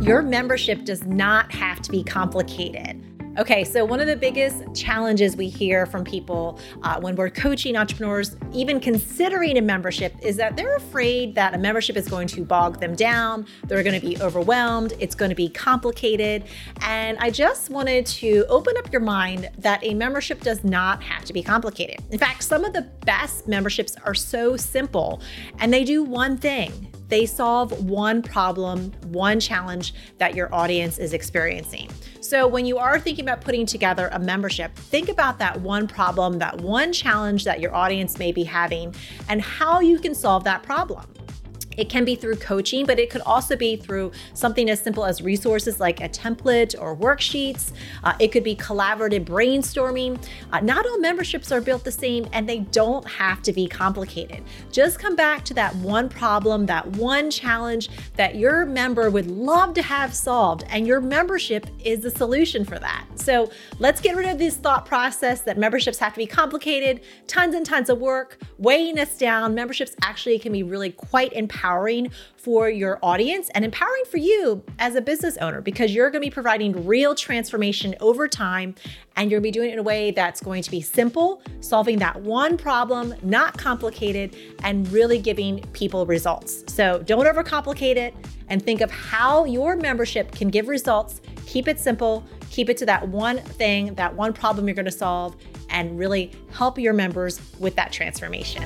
Your membership does not have to be complicated. Okay, so one of the biggest challenges we hear from people uh, when we're coaching entrepreneurs, even considering a membership, is that they're afraid that a membership is going to bog them down. They're going to be overwhelmed. It's going to be complicated. And I just wanted to open up your mind that a membership does not have to be complicated. In fact, some of the best memberships are so simple and they do one thing they solve one problem, one challenge that your audience is experiencing. So when you are thinking about putting together a membership, think about that one problem, that one challenge that your audience may be having, and how you can solve that problem. It can be through coaching, but it could also be through something as simple as resources like a template or worksheets. Uh, it could be collaborative brainstorming. Uh, not all memberships are built the same and they don't have to be complicated. Just come back to that one problem, that one challenge that your member would love to have solved, and your membership is the solution for that. So let's get rid of this thought process that memberships have to be complicated, tons and tons of work, weighing us down. Memberships actually can be really quite empowering empowering for your audience and empowering for you as a business owner because you're going to be providing real transformation over time and you're going to be doing it in a way that's going to be simple, solving that one problem, not complicated, and really giving people results. So don't overcomplicate it and think of how your membership can give results. Keep it simple, keep it to that one thing, that one problem you're going to solve, and really help your members with that transformation.